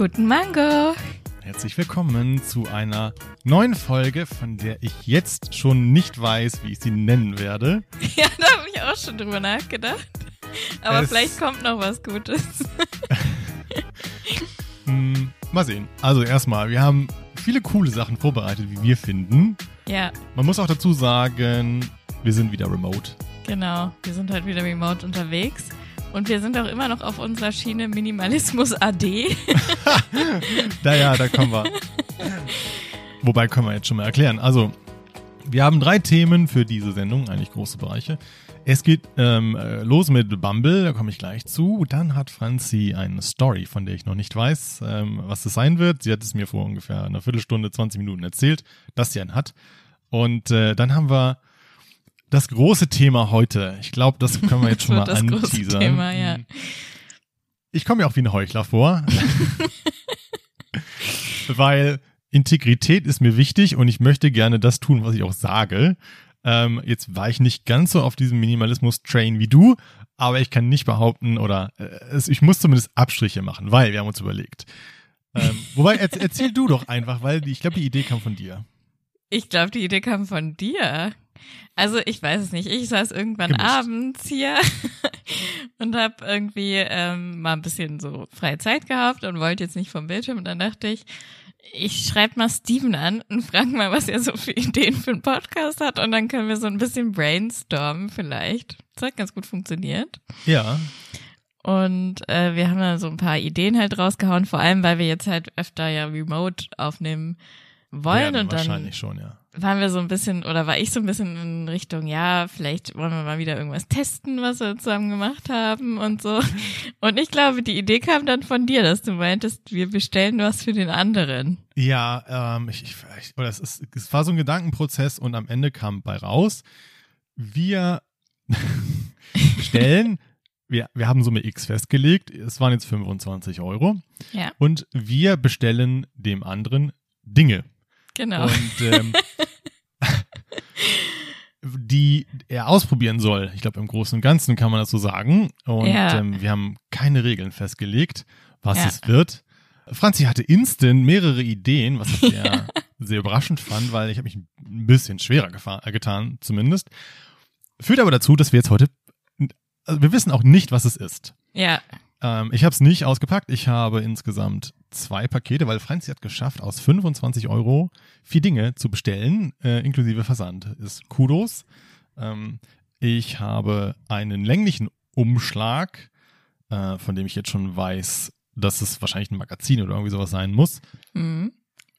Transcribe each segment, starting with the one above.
Guten Mango. herzlich willkommen zu einer neuen Folge, von der ich jetzt schon nicht weiß, wie ich sie nennen werde. Ja, da habe ich auch schon drüber nachgedacht. Aber Es- vielleicht kommt noch was Gutes. Hm, mal sehen. Also erstmal, wir haben viele coole Sachen vorbereitet, wie wir finden. Ja, Man muss auch dazu sagen, wir sind wieder remote. genau. Wir sind halt wieder remote unterwegs. Und wir sind auch immer noch auf unserer Schiene Minimalismus AD. Naja, da kommen wir. Wobei können wir jetzt schon mal erklären. Also, wir haben drei Themen für diese Sendung, eigentlich große Bereiche. Es geht ähm, äh, los mit Bumble, da komme ich gleich zu. Dann hat Franzi eine Story, von der ich noch nicht weiß, ähm, was das sein wird. Sie hat es mir vor ungefähr einer Viertelstunde, 20 Minuten erzählt, dass sie einen hat. Und äh, dann haben wir das große Thema heute. Ich glaube, das können wir jetzt schon mal Das anteasern. Thema, ja. Ich komme mir auch wie ein Heuchler vor. Weil Integrität ist mir wichtig und ich möchte gerne das tun, was ich auch sage. Ähm, jetzt war ich nicht ganz so auf diesem Minimalismus-Train wie du, aber ich kann nicht behaupten oder äh, es, ich muss zumindest Abstriche machen, weil wir haben uns überlegt. Ähm, wobei, erz, erzähl du doch einfach, weil die, ich glaube, die Idee kam von dir. Ich glaube, die Idee kam von dir. Also ich weiß es nicht. Ich saß irgendwann Gemischt. abends hier und habe irgendwie ähm, mal ein bisschen so freie Zeit gehabt und wollte jetzt nicht vom Bildschirm. Und dann dachte ich, ich schreibe mal Steven an und frage mal, was er so für Ideen für einen Podcast hat. Und dann können wir so ein bisschen brainstormen vielleicht. Das hat ganz gut funktioniert. Ja, Und äh, wir haben dann so ein paar Ideen halt rausgehauen, vor allem weil wir jetzt halt öfter ja remote aufnehmen wollen. werden und dann wahrscheinlich schon, ja. Waren wir so ein bisschen, oder war ich so ein bisschen in Richtung, ja, vielleicht wollen wir mal wieder irgendwas testen, was wir zusammen gemacht haben und so. Und ich glaube, die Idee kam dann von dir, dass du meintest, wir bestellen was für den anderen. Ja, ähm, ich, ich, oder es, ist, es war so ein Gedankenprozess und am Ende kam bei raus, wir stellen, wir, wir haben Summe X festgelegt, es waren jetzt 25 Euro Ja, und wir bestellen dem anderen Dinge. Genau. Und ähm, die er ausprobieren soll. Ich glaube, im Großen und Ganzen kann man das so sagen. Und Ja. ähm, wir haben keine Regeln festgelegt, was Ja. es wird. Franzi hatte instant mehrere Ideen, was ich sehr, sehr überraschend fand, weil ich habe mich ein bisschen schwerer äh, getan, zumindest. Führt aber dazu, dass wir jetzt heute, also wir wissen auch nicht, was es ist. Ja, Ähm, ich habe es nicht ausgepackt. Ich habe insgesamt zwei Pakete, weil Franzi hat geschafft, aus 25 Euro vier Dinge zu bestellen, äh, inklusive Versand. Ist Kudos. Ähm, ich habe einen länglichen Umschlag, äh, von dem ich jetzt schon weiß, dass es wahrscheinlich ein Magazin oder irgendwie sowas sein muss. mhm.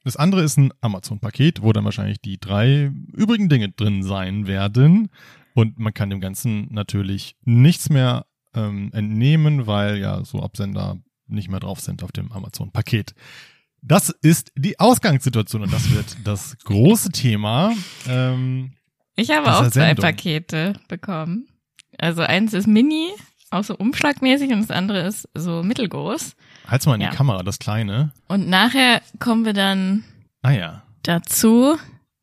Das andere ist ein Amazon-Paket, wo dann wahrscheinlich die drei übrigen Dinge drin sein werden. Und man kann dem Ganzen natürlich nichts mehr ähm, entnehmen, weil ja so Absender nicht mehr drauf sind auf dem Amazon-Paket. Das ist die Ausgangssituation und das wird das große Thema. Ähm, ich habe auch zwei Sendung. Pakete bekommen. Also eins ist mini, auch so umschlagmäßig und das andere ist so mittelgroß. halt's mal in Ja. die Kamera, das kleine. Und nachher kommen wir dann Naja, dazu,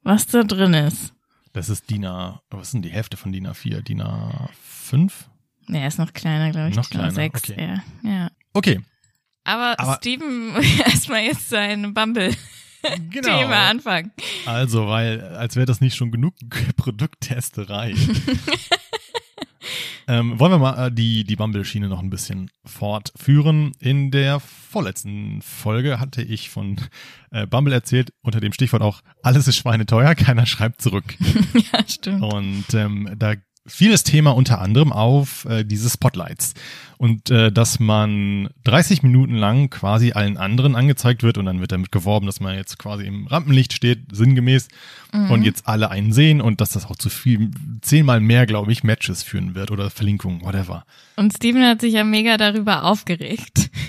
was da drin ist. das ist DIN A, was ist denn die Hälfte von DIN A4? DIN A5? Er ist noch kleiner, glaube ich. Noch kleiner, sechs, okay. Ja. ja. Okay, Aber, Aber- Steven, erstmal jetzt sein Bumble-Thema genau. anfangen. Also, weil, als wäre das nicht schon genug Produkttesterei. ähm, wollen wir mal äh, die, die Bumble-Schiene noch ein bisschen fortführen. In der vorletzten Folge hatte ich von äh, Bumble erzählt, unter dem Stichwort auch, alles ist schweineteuer, keiner schreibt zurück. ja, stimmt. Und ähm, da fiel das Thema unter anderem auf äh, diese Spotlights. Und äh, dass man 30 Minuten lang quasi allen anderen angezeigt wird und dann wird damit geworben, dass man jetzt quasi im Rampenlicht steht, sinngemäß, Mhm. und jetzt alle einen sehen und dass das auch zu viel, zehnmal mehr, glaube ich, Matches führen wird oder Verlinkungen, whatever. Und Steven hat sich ja mega darüber aufgeregt.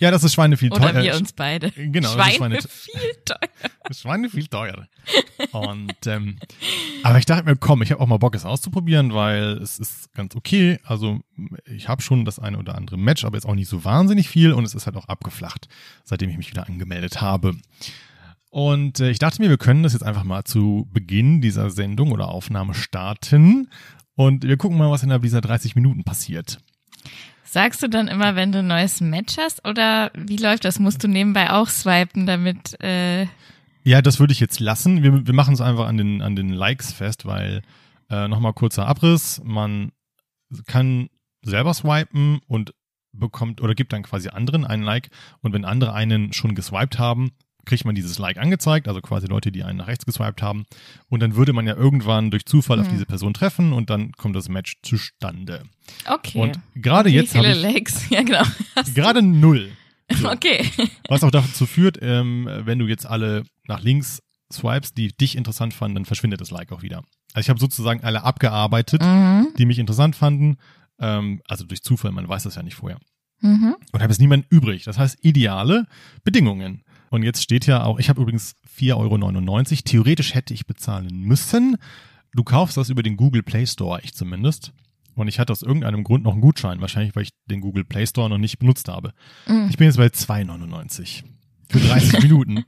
Ja, das ist Schweine viel Oder teuer. wir uns beide. Genau, das ist Schweine Schweine- viel teuer. Das Schweine viel teurer. Und ähm, aber ich dachte mir, komm, ich habe auch mal Bock, es auszuprobieren, weil es ist ganz okay. Also ich habe schon das eine oder andere Match, aber jetzt auch nicht so wahnsinnig viel und es ist halt auch abgeflacht, seitdem ich mich wieder angemeldet habe. Und äh, ich dachte mir, wir können das jetzt einfach mal zu Beginn dieser Sendung oder Aufnahme starten und wir gucken mal, was innerhalb dieser 30 Minuten passiert. Sagst du dann immer, wenn du ein neues Match hast oder wie läuft das? Musst du nebenbei auch swipen, damit äh, Ja, das würde ich jetzt lassen. Wir, wir machen es einfach an den, an den Likes fest, weil äh, nochmal kurzer Abriss. Man kann selber swipen und bekommt oder gibt dann quasi anderen einen Like. Und wenn andere einen schon geswiped haben, kriegt man dieses Like angezeigt, also quasi Leute, die einen nach rechts geswiped haben. Und dann würde man ja irgendwann durch Zufall auf Hm. diese Person treffen und dann kommt das Match zustande. okay. Und gerade jetzt habe viele ich Likes? Ja, genau. Gerade null. So. Okay. Was auch dazu führt, ähm, wenn du jetzt alle nach links swipes, die dich interessant fanden, dann verschwindet das Like auch wieder. Also ich habe sozusagen alle abgearbeitet, Mhm. die mich interessant fanden. Ähm, also durch Zufall, man weiß das ja nicht vorher. Mhm. Und habe jetzt niemand übrig. Das heißt, ideale Bedingungen. Und jetzt steht ja auch, ich habe übrigens 4,99 Euro. Theoretisch hätte ich bezahlen müssen. Du kaufst das über den Google Play Store, ich zumindest. Und ich hatte aus irgendeinem Grund noch einen Gutschein. Wahrscheinlich, weil ich den Google Play Store noch nicht benutzt habe. Mhm. Ich bin jetzt bei 2,99 für 30 Minuten.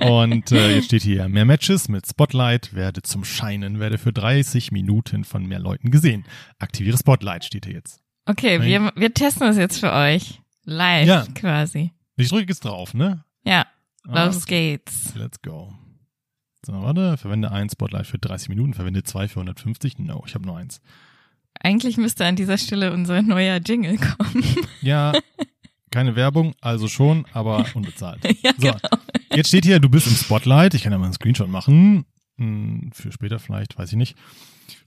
Und äh, jetzt steht hier mehr Matches mit Spotlight, werde zum Scheinen, werde für 30 Minuten von mehr Leuten gesehen. Aktiviere Spotlight steht hier jetzt. Okay, Nein. wir, wir testen das jetzt für euch. Live Ja. quasi. Ich drücke jetzt drauf, ne? Ja, Ah, los geht's. Let's go. So, warte, verwende ein Spotlight für 30 Minuten, verwende zwei für 150. No, ich habe nur eins. Eigentlich müsste an dieser Stelle unser neuer Jingle kommen. Ja, keine Werbung, also schon, aber unbezahlt. ja, So, genau. jetzt steht hier, du bist im Spotlight. Ich kann ja mal einen Screenshot machen. Hm, Für später vielleicht, weiß ich nicht.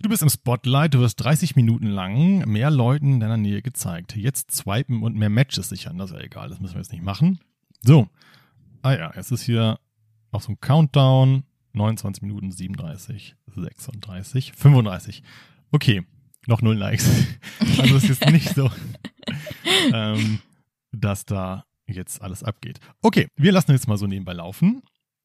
Du bist im Spotlight, du wirst 30 Minuten lang mehr Leuten in deiner Nähe gezeigt. Jetzt swipen und mehr Matches sichern. Das ist ja egal, das müssen wir jetzt nicht machen. So. Ah ja, es ist hier auch so ein Countdown. 29 Minuten 37, 36, 35. Okay, noch null Likes. Also es ist nicht so, ähm, dass da jetzt alles abgeht. Okay, wir lassen jetzt mal so nebenbei laufen.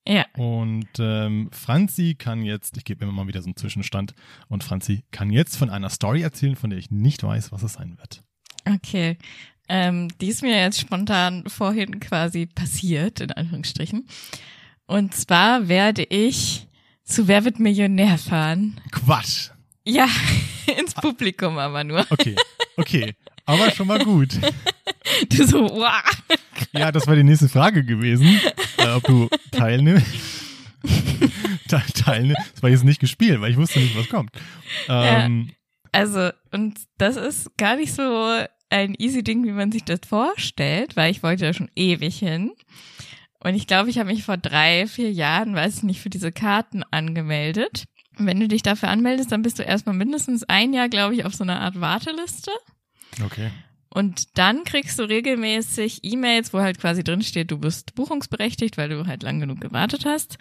Ja, Und ähm, Franzi kann jetzt, ich gebe immer mal wieder so einen Zwischenstand, und Franzi kann jetzt von einer Story erzählen, von der ich nicht weiß, was es sein wird. okay. Ähm, die ist mir jetzt spontan vorhin quasi passiert, in Anführungsstrichen. Und zwar werde ich zu Wer wird Millionär fahren. Quatsch. Ja, ins Publikum aber nur. Okay, okay, aber schon mal gut. Du so, wow. Ja, das war die nächste Frage gewesen, äh, ob du teilnimmst. Te teilnimmst. Das war jetzt nicht gespielt, weil ich wusste nicht, was kommt. Ähm, Also, und das ist gar nicht so ein easy Ding, wie man sich das vorstellt, weil ich wollte da schon ewig hin. Und ich glaube, ich habe mich vor drei, vier Jahren, weiß ich nicht, für diese Karten angemeldet. Und wenn du dich dafür anmeldest, dann bist du erstmal mindestens ein Jahr, glaube ich, auf so einer Art Warteliste. Okay. Und dann kriegst du regelmäßig E-Mails, wo halt quasi drin steht, du bist buchungsberechtigt, weil du halt lang genug gewartet hast.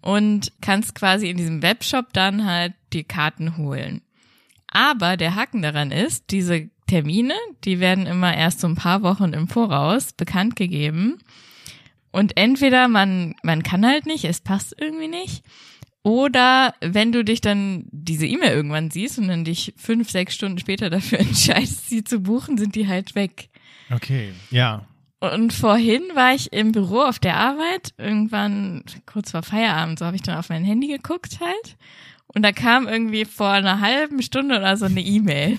Und kannst quasi in diesem Webshop dann halt die Karten holen. Aber der Haken daran ist, diese Termine, die werden immer erst so ein paar Wochen im Voraus bekannt gegeben. Und entweder man, man kann halt nicht, es passt irgendwie nicht. Oder wenn du dich dann diese E-Mail irgendwann siehst und dann dich fünf, sechs Stunden später dafür entscheidest, sie zu buchen, sind die halt weg. Okay, ja. Und vorhin war ich im Büro auf der Arbeit, irgendwann kurz vor Feierabend, so habe ich dann auf mein Handy geguckt halt. Und da kam irgendwie vor einer halben Stunde oder so eine E-Mail.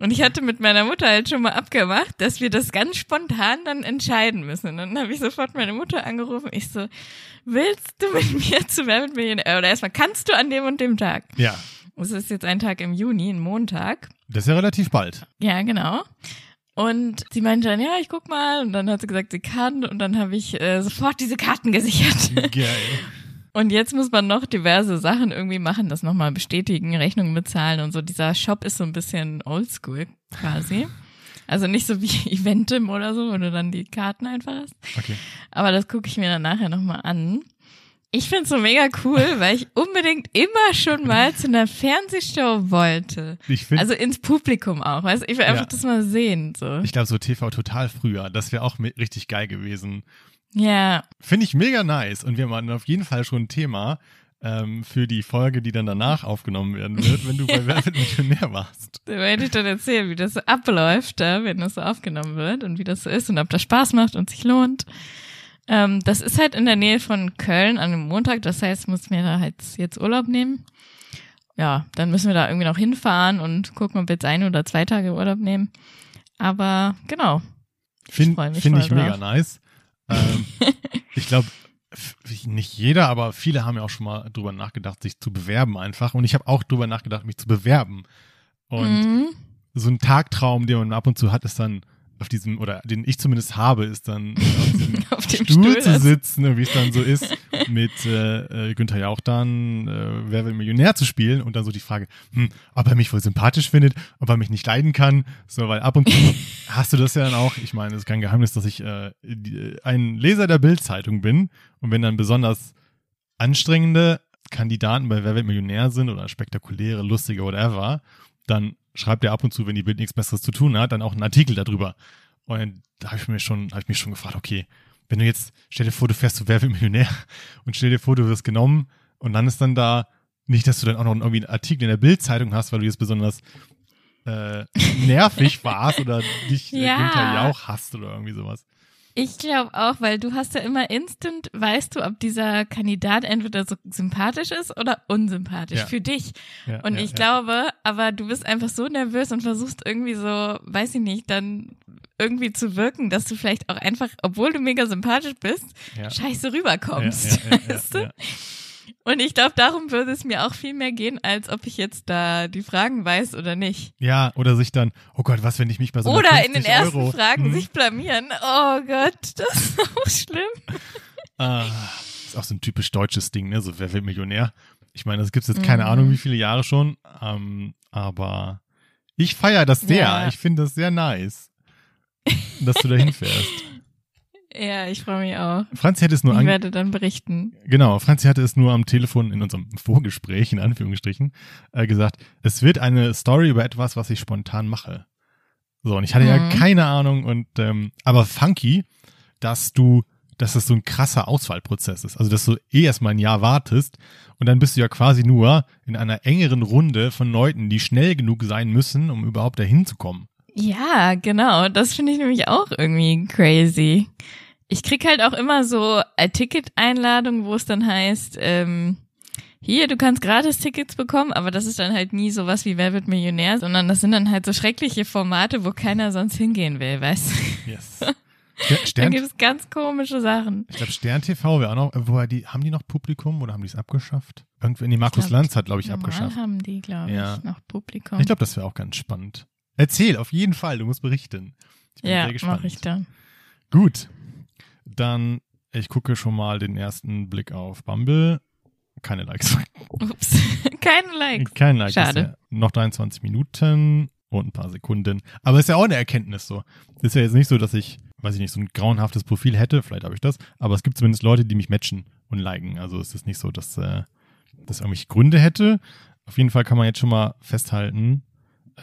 Und ich hatte mit meiner Mutter halt schon mal abgemacht, dass wir das ganz spontan dann entscheiden müssen. Und dann habe ich sofort meine Mutter angerufen. Ich so, willst du mit mir zu Wer mit Millionär? Oder erstmal, kannst du an dem und dem Tag? Ja. Es ist jetzt ein Tag im Juni, ein Montag. Das ist ja relativ bald. Ja, genau. Und sie meinte dann, ja, ich guck mal. Und dann hat sie gesagt, sie kann. Und dann habe ich äh, sofort diese Karten gesichert. Geil. Und jetzt muss man noch diverse Sachen irgendwie machen, das nochmal bestätigen, Rechnungen bezahlen und so. Dieser Shop ist so ein bisschen oldschool quasi. Also nicht so wie Eventim oder so, wo du dann die Karten einfach hast. Okay. Aber das gucke ich mir dann nachher nochmal an. Ich find's so mega cool, weil ich unbedingt immer schon mal zu einer Fernsehshow wollte. Ich finde, Also ins Publikum auch, weißt du? Ich will einfach Ja. das mal sehen, so. ich glaube, so TV total früher, das wäre auch richtig geil gewesen. Ja, Finde ich mega nice. Und wir haben auf jeden Fall schon ein Thema ähm, für die Folge, die dann danach aufgenommen werden wird, wenn du bei Wer wird Millionär warst. da werde ich dann erzählen, wie das so abläuft, da, wenn das so aufgenommen wird und wie das so ist und ob das Spaß macht und sich lohnt. Ähm, das ist halt in der Nähe von Köln an einem Montag, das heißt, ich muss mir da halt jetzt Urlaub nehmen. Ja, dann müssen wir da irgendwie noch hinfahren und gucken, ob wir jetzt ein oder zwei Tage Urlaub nehmen. Aber genau. Finde mich find ich mega nice. Ähm, ich glaube, nicht jeder, aber viele haben ja auch schon mal drüber nachgedacht, sich zu bewerben einfach. Und ich habe auch drüber nachgedacht, mich zu bewerben. Und Mhm. so ein Tagtraum, den man ab und zu hat, ist dann auf diesem, oder den ich zumindest habe, ist dann auf diesem Auf dem Stuhl Stuhl. zu sitzen, wie es dann so ist, mit äh, äh, Günther Jauch dann äh, Wer will Millionär zu spielen? Und dann so die Frage, hm, ob er mich wohl sympathisch findet, ob er mich nicht leiden kann, so, weil ab und zu hast du das ja dann auch, ich meine, es ist kein Geheimnis, dass ich äh, die, ein Leser der Bild-Zeitung bin. Und wenn dann besonders anstrengende Kandidaten bei Wer wird Millionär sind oder spektakuläre, lustige, whatever, dann schreibt er ab und zu, wenn die Bild nichts Besseres zu tun hat, dann auch einen Artikel darüber. Und da habe ich mir schon, habe ich mich schon gefragt, okay, wenn du jetzt, stell dir vor, du fährst zu Wer wird Millionär und stell dir vor, du wirst genommen und dann ist dann da, nicht, dass du dann auch noch irgendwie einen Artikel in der Bild-Zeitung hast, weil du jetzt besonders äh, nervig warst oder dich Ja. Günther Jauch hast oder irgendwie sowas. Ich glaube auch, weil du hast ja immer instant, weißt du, ob dieser Kandidat entweder so sympathisch ist oder unsympathisch Ja. für dich. Ja, Und ja, ich glaube, aber du bist einfach so nervös und versuchst irgendwie so, weiß ich nicht, dann irgendwie zu wirken, dass du vielleicht auch einfach, obwohl du mega sympathisch bist, scheiße rüberkommst. Weißt du? Und ich glaube, darum würde es mir auch viel mehr gehen, als ob ich jetzt da die Fragen weiß oder nicht. Ja, oder sich dann, oh Gott, was, wenn ich mich bei so Oder in den 50 ersten Euro, Fragen Hm, sich blamieren. Oh Gott, das ist so schlimm. Ah, ist auch so ein typisch deutsches Ding, ne? So, wer will Millionär? Ich meine, das gibt's jetzt keine Mhm. Ahnung, wie viele Jahre schon, ähm, aber ich feiere das sehr. Ja. Ich finde das sehr nice, dass du da hinfährst. Ja, ich freue mich auch. Franzi hätte es nur Ich werde dann berichten. genau, Franzi hatte es nur am Telefon in unserem Vorgespräch, in Anführungsstrichen, äh, gesagt, es wird eine Story über etwas, was ich spontan mache. So, und ich hatte ja Mhm. keine Ahnung und, ähm, aber funky, dass du, dass das so ein krasser Auswahlprozess ist. Also, dass du eh erstmal ein Jahr wartest und dann bist du ja quasi nur in einer engeren Runde von Leuten, die schnell genug sein müssen, um überhaupt dahin zu kommen. Ja, genau. Das finde ich nämlich auch irgendwie crazy. Ich krieg halt auch immer so äh, Ticket-Einladungen, wo es dann heißt, ähm, hier, du kannst gratis Tickets bekommen, aber das ist dann halt nie sowas wie Wer wird Millionär, sondern das sind dann halt so schreckliche Formate, wo keiner sonst hingehen will, weißt du? Yes. Ster- Da Stern, gibt es ganz komische Sachen. ich glaube, Stern TV wäre auch noch, woher die, haben die noch Publikum oder haben die es abgeschafft? Irgendwie, nee, Markus glaub, Lanz hat, glaube ich, abgeschafft. haben die, glaube Ja. ich, noch Publikum. Ich glaube, das wäre auch ganz spannend. Erzähl, auf jeden Fall, du musst berichten. Ich bin ja, sehr gespannt. mache ich dann. Gut, dann, ich gucke schon mal den ersten Blick auf Bumble. Keine Likes. Ups, keine Likes. Kein Like. Schade. Ja noch 23 Minuten und ein paar Sekunden. Aber ist ja auch eine Erkenntnis so. Ist ja jetzt nicht so, dass ich, weiß ich nicht, so ein grauenhaftes Profil hätte. Vielleicht habe ich das. Aber es gibt zumindest Leute, die mich matchen und liken. Also es ist nicht so, dass äh, das irgendwelche Gründe hätte. Auf jeden Fall kann man jetzt schon mal festhalten,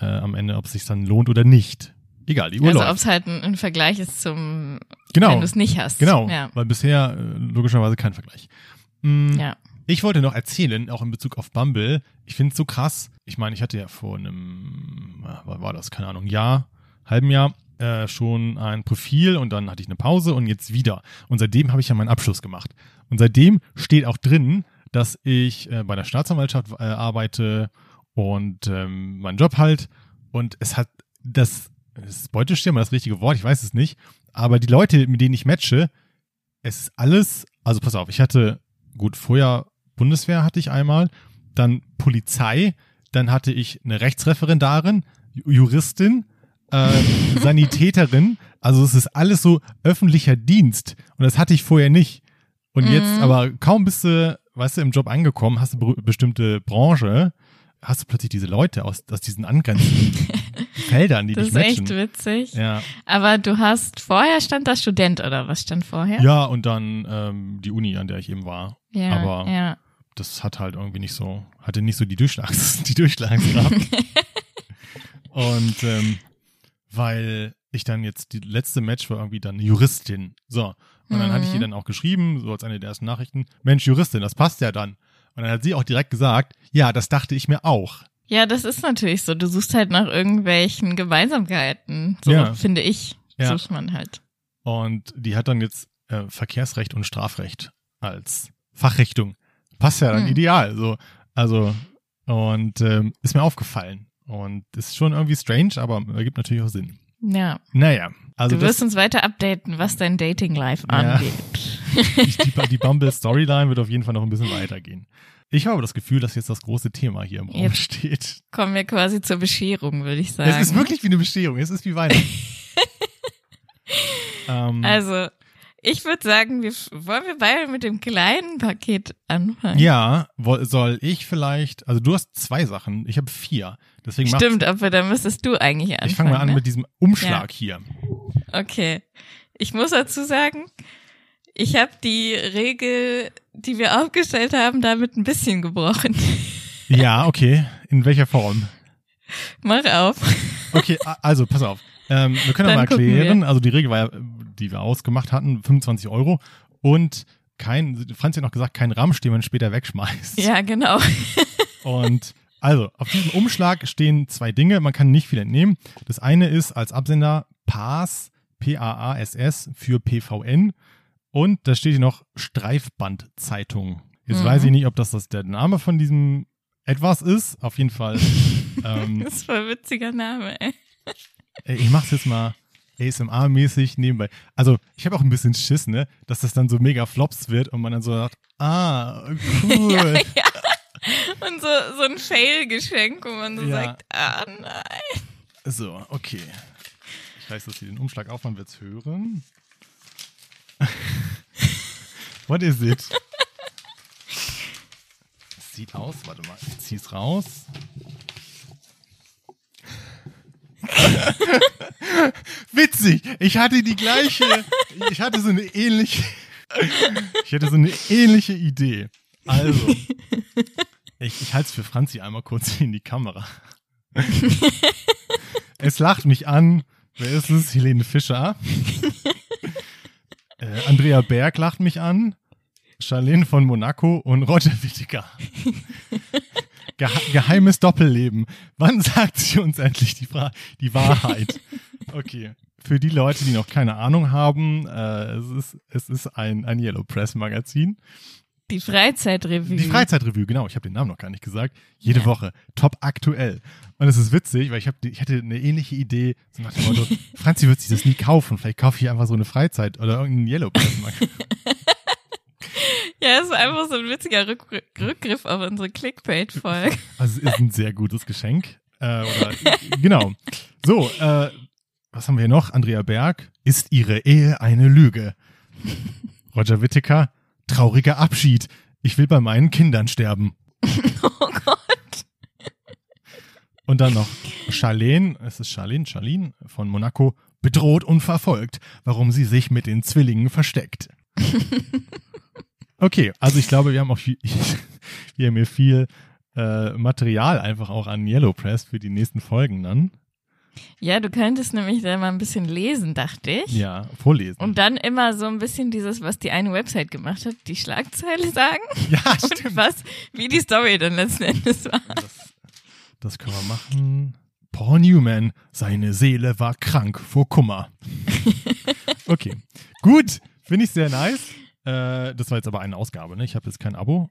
äh, am Ende, ob es sich dann lohnt oder nicht. Egal, die Uhr Also ob es halt ein, ein Vergleich ist zum, Genau. wenn du es nicht hast. Genau, Ja. weil bisher äh, logischerweise kein Vergleich. Mm, ja. Ich wollte noch erzählen, auch in Bezug auf Bumble, ich finde es so krass. Ich meine, ich hatte ja vor einem, äh, was war das, keine Ahnung, Jahr, halben Jahr, äh, schon ein Profil und dann hatte ich eine Pause und jetzt wieder. Und seitdem habe ich ja meinen Abschluss gemacht. Und seitdem steht auch drin, dass ich äh, bei der Staatsanwaltschaft äh, arbeite und ähm, meinen Job halt. Und es hat das, das Beuteschirm, das richtige Wort, ich weiß es nicht. Aber die Leute, mit denen ich matche, es ist alles, also pass auf, ich hatte, gut, vorher Bundeswehr hatte ich einmal, dann Polizei, dann hatte ich eine Rechtsreferendarin, Ju- Juristin, äh, Sanitäterin, also es ist alles so öffentlicher Dienst und das hatte ich vorher nicht. Und jetzt, Mhm. aber kaum bist du, weißt du, im Job angekommen, hast du be bestimmte Branche, hast du plötzlich diese Leute aus, aus diesen angrenzenden Feldern, die Das dich ist echt matchen. witzig. Ja, Aber du hast, vorher stand da Student oder was stand vorher? ja, und dann ähm, die Uni, an der ich eben war. ja aber- ja. das hat halt irgendwie nicht so, hatte nicht so die, Durchschlags, die Durchschlagskraft. und ähm, weil ich dann jetzt die letzte Match war irgendwie dann Juristin. So. Und dann hatte ich ihr Mhm. dann auch geschrieben, so als eine der ersten Nachrichten, Mensch, Juristin, das passt ja dann. Und dann hat sie auch direkt gesagt, ja, das dachte ich mir auch. Ja, das ist natürlich so. Du suchst halt nach irgendwelchen Gemeinsamkeiten. So Ja. finde ich, Ja. sucht man halt. Und die hat dann jetzt äh, Verkehrsrecht und Strafrecht als Fachrichtung. Passt ja dann Hm. ideal. So, also, und ähm, ist mir aufgefallen. Und ist schon irgendwie strange, aber ergibt natürlich auch Sinn. Ja. Naja, also du das, wirst uns weiter updaten, was dein Dating-Life Ja. angeht. die, die Bumble-Storyline wird auf jeden Fall noch ein bisschen weitergehen. Ich habe das Gefühl, dass jetzt das große Thema hier im Raum Jetzt steht. Kommen wir quasi zur Bescherung, würde ich sagen. Es ist wirklich wie eine Bescherung. Es ist wie Weihnachten. ähm, Also, ich würde sagen, wir wollen wir beide mit dem kleinen Paket anfangen. ja, soll ich vielleicht, also du hast zwei Sachen, ich habe vier. Deswegen Stimmt, aber da müsstest du eigentlich anfangen. ich fange mal an ne? mit diesem Umschlag hier. Okay. Ich muss dazu sagen, ich habe die Regel, die wir aufgestellt haben, damit ein bisschen gebrochen. Ja, okay. In welcher Form? Mach auf. Okay, also pass auf. Ähm, wir können Dann mal erklären. Also die Regel war ja, die wir ausgemacht hatten, 25 Euro und kein, Franz hat noch gesagt, kein Ramsch, den man später wegschmeißt. Ja, genau. Und also, auf diesem Umschlag stehen zwei Dinge, man kann nicht viel entnehmen. Das eine ist als Absender PAS, P-A-A-S-S für PVN und da steht hier noch Streifbandzeitung. Jetzt Mhm. weiß ich nicht, ob das, das der Name von diesem etwas ist. Auf jeden Fall. ähm, Das ist voll ein witziger Name, ey. ey, ich mach's jetzt mal ASMR-mäßig nebenbei. Also, ich habe auch ein bisschen Schiss, ne, dass das dann so mega Flops wird und man dann so sagt, ah, cool. Ja, ja. Und so, so ein Fail-Geschenk, wo man so Ja. sagt, ah nein. So, okay. Ich reiß das hier den Umschlag auf, man wird's hören. What is it? Es sieht aus, warte mal, ich zieh's raus. Witzig, ich hatte die gleiche, ich hatte so eine ähnliche, ich hatte so eine ähnliche Idee. Also, ich, ich halte es für Franzi einmal kurz in die Kamera. Es lacht mich an. Wer ist es? Helene Fischer. äh, Andrea Berg lacht mich an. Charlene von Monaco und Roger Whittaker. Gehe geheimes Doppelleben. Wann sagt sie uns endlich die, Fra die Wahrheit? Okay. Für die Leute, die noch keine Ahnung haben, äh, es ist, es ist ein, ein Yellow Press Magazin. Die Freizeitrevue. Die Freizeitrevue, genau. Ich habe den Namen noch gar nicht gesagt. Jede Woche. Top aktuell. Und es ist witzig, weil ich, hab, ich hatte eine ähnliche Idee. So nach dem Motto, Franzi wird sich das nie kaufen. Vielleicht kaufe ich einfach so eine Freizeit oder irgendeinen Yellow Press Magazin. Ja, es ist einfach so ein witziger Rück Rückgriff auf unsere Clickbait-Folge. Also es ist ein sehr gutes Geschenk. Äh, oder, genau. So, äh, was haben wir noch? Andrea Berg. Ist ihre Ehe eine Lüge? Roger Whittaker. Trauriger Abschied. Ich will bei meinen Kindern sterben. Oh Gott. Und dann noch Charlene, es ist Charlene, Charlene von Monaco, bedroht und verfolgt, warum sie sich mit den Zwillingen versteckt. Okay, also ich glaube, wir haben auch viel, wir haben hier viel äh, Material einfach auch an Yellow Press für die nächsten Folgen dann. Ja, du könntest nämlich da mal ein bisschen lesen, dachte ich. Ja, vorlesen. Und dann immer so ein bisschen dieses, was die eine Website gemacht hat, die Schlagzeile sagen. ja, Und stimmt. was, wie die Story dann letzten Endes war. Das, das können wir machen. Paul Newman, seine Seele war krank vor Kummer. Okay, gut, finde ich sehr nice. Äh, das war jetzt aber eine Ausgabe, ne? Ich habe jetzt kein Abo.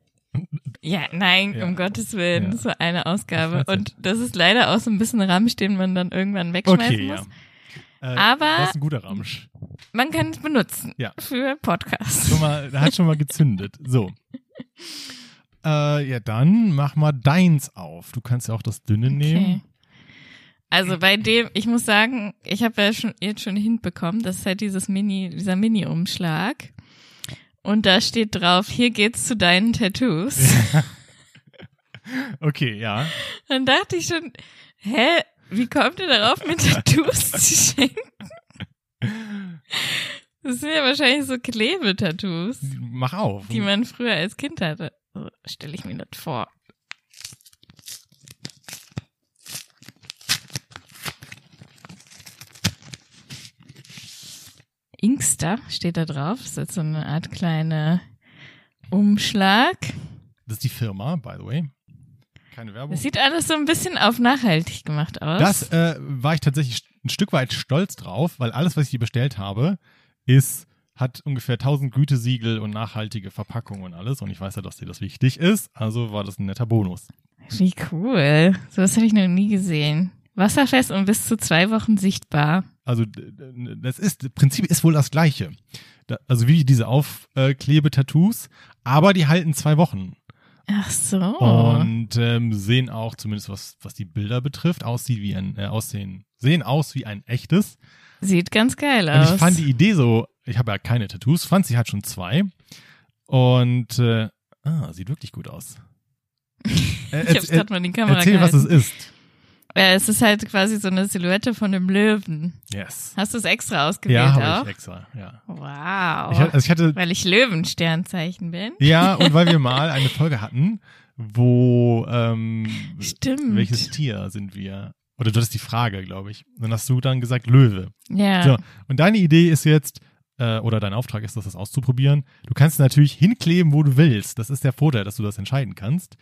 Ja, nein, Ja. um Gottes Willen, Ja. das war eine Ausgabe. Und das ist leider auch so ein bisschen Ramsch, den man dann irgendwann wegschmeißen Okay, ja. muss. Äh, Aber- Das ist ein guter Ramsch. Man kann es benutzen Ja. für Podcasts. Schon mal, der hat schon mal gezündet. So. Äh, ja, dann mach mal deins auf. Du kannst ja auch das dünne nehmen. Also bei dem, ich muss sagen, ich habe ja schon jetzt schon hinbekommen, das ist halt dieses Mini, dieser Mini-Umschlag. Und da steht drauf, hier geht's zu deinen Tattoos. Okay, ja. Dann dachte ich schon, hä, wie kommt ihr darauf, mir Tattoos zu schenken? Das sind ja wahrscheinlich so Klebetattoos, Mach auf. die man früher als Kind hatte. So stelle ich mir das vor. Inkster steht da drauf. Das ist jetzt so eine Art kleine Umschlag. Das ist die Firma, by the way. Keine Werbung. Das sieht alles so ein bisschen auf nachhaltig gemacht aus. Das äh, war ich tatsächlich ein Stück weit stolz drauf, weil alles, was ich hier bestellt habe, ist, hat ungefähr 1000 Gütesiegel und nachhaltige Verpackungen und alles. Und ich weiß ja, dass dir das wichtig ist. Also war das ein netter Bonus. Wie cool. So was habe ich noch nie gesehen. Wasserfest und bis zu zwei Wochen sichtbar. Also das ist, das Prinzip ist wohl das gleiche. Da, also wie diese Aufklebe-Tattoos, aber die halten zwei Wochen. Ach so. Und ähm, sehen auch, zumindest was, was die Bilder betrifft, aussieht wie ein, äh, aussehen, sehen aus wie ein echtes. Sieht ganz geil Und aus. ich fand die Idee so, ich habe ja keine Tattoos, Franzi hat schon zwei. Und äh, ah, sieht wirklich gut aus. Äh, ich hab's gerade mal in die Kamera Erzähl, was gehalten. es ist. Ja, es ist halt quasi so eine Silhouette von einem Löwen. Yes. Hast du es extra ausgewählt Ja, auch? habe ich extra, ja. Wow. Ich, hatte- also ich hatte, Weil ich Löwensternzeichen bin. ja, und weil wir mal eine Folge hatten, wo, ähm, Stimmt. welches Tier sind wir? Oder du hattest die Frage, glaube ich. Dann hast du dann gesagt Löwe. Ja. So, und deine Idee ist jetzt, äh, oder dein Auftrag ist, das, das auszuprobieren. Du kannst natürlich hinkleben, wo du willst. Das ist der Vorteil, dass du das entscheiden kannst.